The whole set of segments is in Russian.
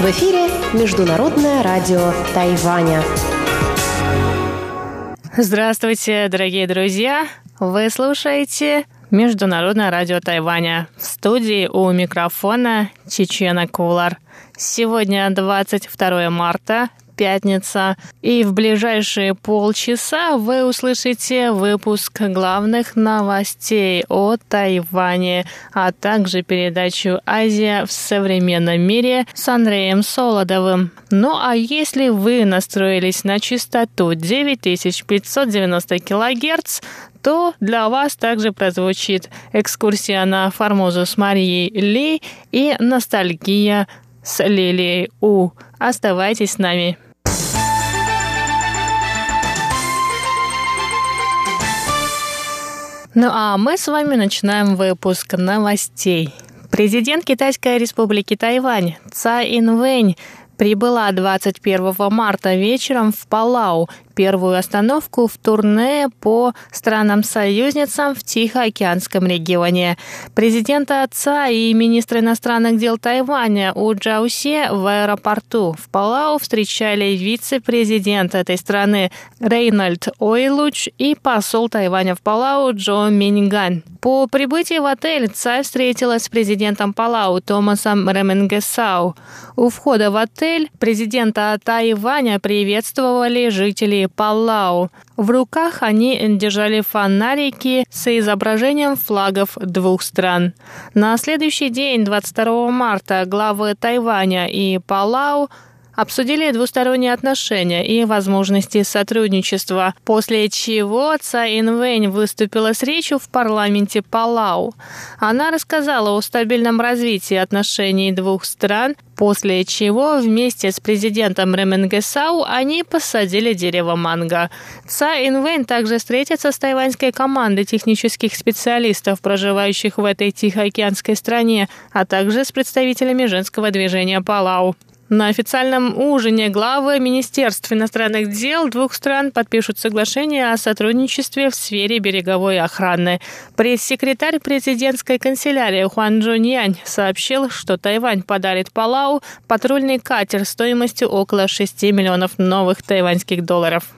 В эфире Международное радио Тайваня. Здравствуйте, дорогие друзья! Вы слушаете Международное радио Тайваня. В студии у микрофона Чечена Кулар. Сегодня 22 марта пятница, и в ближайшие полчаса вы услышите выпуск главных новостей о Тайване, а также передачу «Азия в современном мире» с Андреем Солодовым. Ну а если вы настроились на частоту 9590 кГц, то для вас также прозвучит экскурсия на Формозу с Марией Ли и ностальгия с Лилией У. Оставайтесь с нами. Ну а мы с вами начинаем выпуск новостей. Президент Китайской республики Тайвань Цай Инвэнь прибыла 21 марта вечером в Палау, первую остановку в турне по странам-союзницам в Тихоокеанском регионе. Президента отца и министра иностранных дел Тайваня У Джаусе в аэропорту в Палау встречали вице-президент этой страны Рейнольд Ойлуч и посол Тайваня в Палау Джо Минган. По прибытии в отель Цай встретилась с президентом Палау Томасом Ременгесау. У входа в отель президента Тайваня приветствовали жители Палау. В руках они держали фонарики с изображением флагов двух стран. На следующий день, 22 марта, главы Тайваня и Палау обсудили двусторонние отношения и возможности сотрудничества, после чего Цай Инвэнь выступила с речью в парламенте Палау. Она рассказала о стабильном развитии отношений двух стран, после чего вместе с президентом Ременгесау они посадили дерево манго. Цай Инвэнь также встретится с тайваньской командой технических специалистов, проживающих в этой тихоокеанской стране, а также с представителями женского движения Палау. На официальном ужине главы Министерств иностранных дел двух стран подпишут соглашение о сотрудничестве в сфере береговой охраны. Пресс-секретарь президентской канцелярии Хуан Джуньянь сообщил, что Тайвань подарит Палау патрульный катер стоимостью около 6 миллионов новых тайваньских долларов.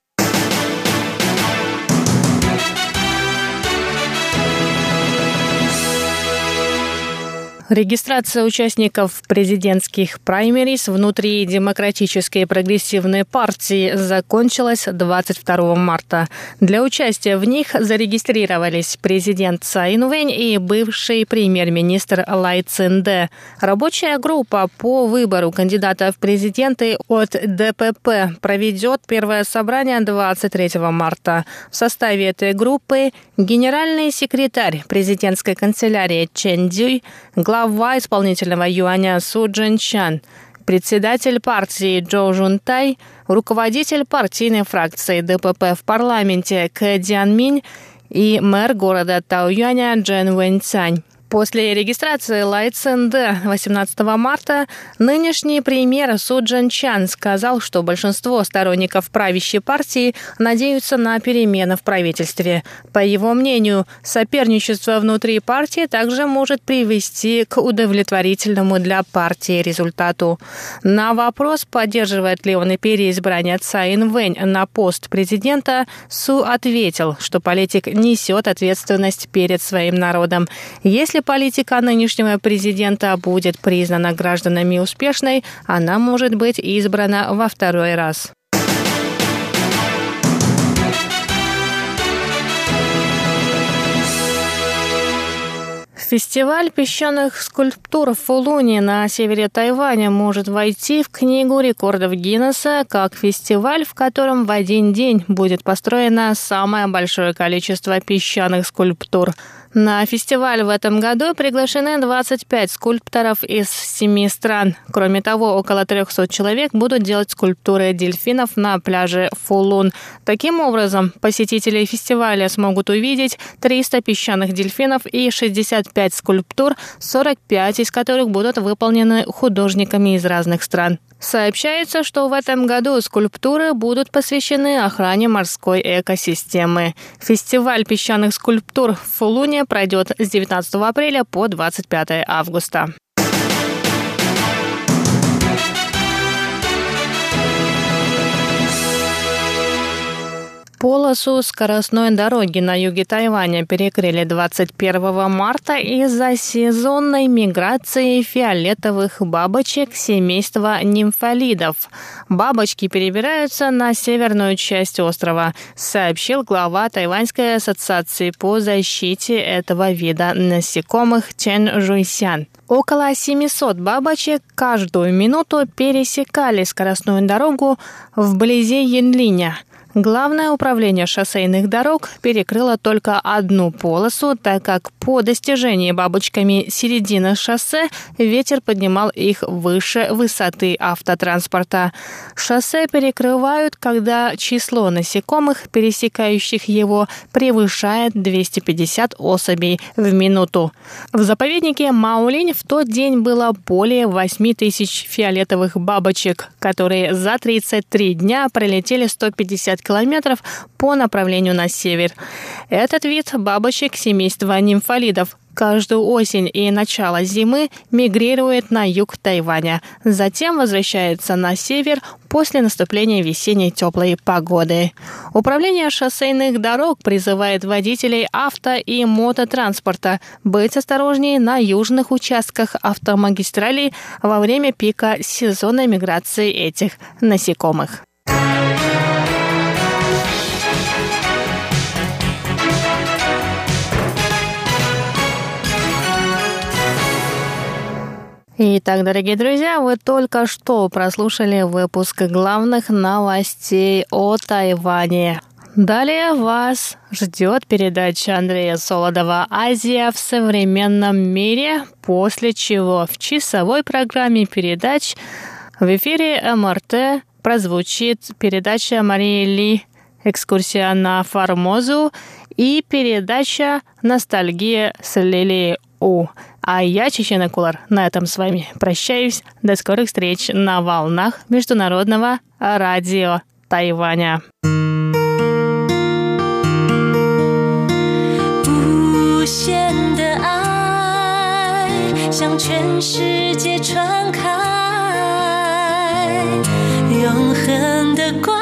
Регистрация участников президентских праймерис внутри Демократической прогрессивной партии закончилась 22 марта. Для участия в них зарегистрировались президент Цай Инвэнь и бывший премьер-министр Лай Цинде. Рабочая группа по выбору кандидата в президенты от ДПП проведет первое собрание 23 марта. В составе этой группы генеральный секретарь президентской канцелярии Чен Дюй, глава исполнительного юаня Су Джинчан, председатель партии Джо Жунтай, руководитель партийной фракции ДПП в парламенте Кэ Дианминь и мэр города Таоюаня Джен Вэньцань. После регистрации Лай Цинде 18 марта нынешний премьер Су Джин Чан сказал, что большинство сторонников правящей партии надеются на перемены в правительстве. По его мнению, соперничество внутри партии также может привести к удовлетворительному для партии результату. На вопрос, поддерживает ли он и переизбрание Цай Инвэнь на пост президента, Су ответил, что политик несет ответственность перед своим народом. Если политика нынешнего президента будет признана гражданами успешной, она может быть избрана во второй раз. Фестиваль песчаных скульптур в Фулуне на севере Тайваня может войти в Книгу рекордов Гиннесса как фестиваль, в котором в один день будет построено самое большое количество песчаных скульптур. На фестиваль в этом году приглашены 25 скульпторов из семи стран. Кроме того, около 300 человек будут делать скульптуры дельфинов на пляже Фулун. Таким образом, посетители фестиваля смогут увидеть 300 песчаных дельфинов и 65 скульптур, 45 из которых будут выполнены художниками из разных стран. Сообщается, что в этом году скульптуры будут посвящены охране морской экосистемы. Фестиваль песчаных скульптур в Фулуне пройдет с 19 апреля по 25 августа. Полосу скоростной дороги на юге Тайваня перекрыли 21 марта из-за сезонной миграции фиолетовых бабочек семейства нимфолидов. Бабочки перебираются на северную часть острова, сообщил глава Тайваньской ассоциации по защите этого вида насекомых Чен Жуйсян. Около 700 бабочек каждую минуту пересекали скоростную дорогу вблизи Янлиня – Главное управление шоссейных дорог перекрыло только одну полосу, так как по достижении бабочками середины шоссе ветер поднимал их выше высоты автотранспорта. Шоссе перекрывают, когда число насекомых, пересекающих его, превышает 250 особей в минуту. В заповеднике Маулинь в тот день было более 8 тысяч фиолетовых бабочек, которые за 33 дня пролетели 150 километров по направлению на север. Этот вид бабочек семейства нимфолидов каждую осень и начало зимы мигрирует на юг Тайваня, затем возвращается на север после наступления весенней теплой погоды. Управление шоссейных дорог призывает водителей авто и мототранспорта быть осторожнее на южных участках автомагистралей во время пика сезонной миграции этих насекомых. Итак, дорогие друзья, вы только что прослушали выпуск главных новостей о Тайване. Далее вас ждет передача Андрея Солодова «Азия в современном мире», после чего в часовой программе передач в эфире МРТ прозвучит передача Марии Ли «Экскурсия на Формозу» и передача «Ностальгия с Лилией У». А я, Чечена Кулар, на этом с вами прощаюсь. До скорых встреч на волнах Международного радио Тайваня. 无限的爱向全世界传开，永恒的。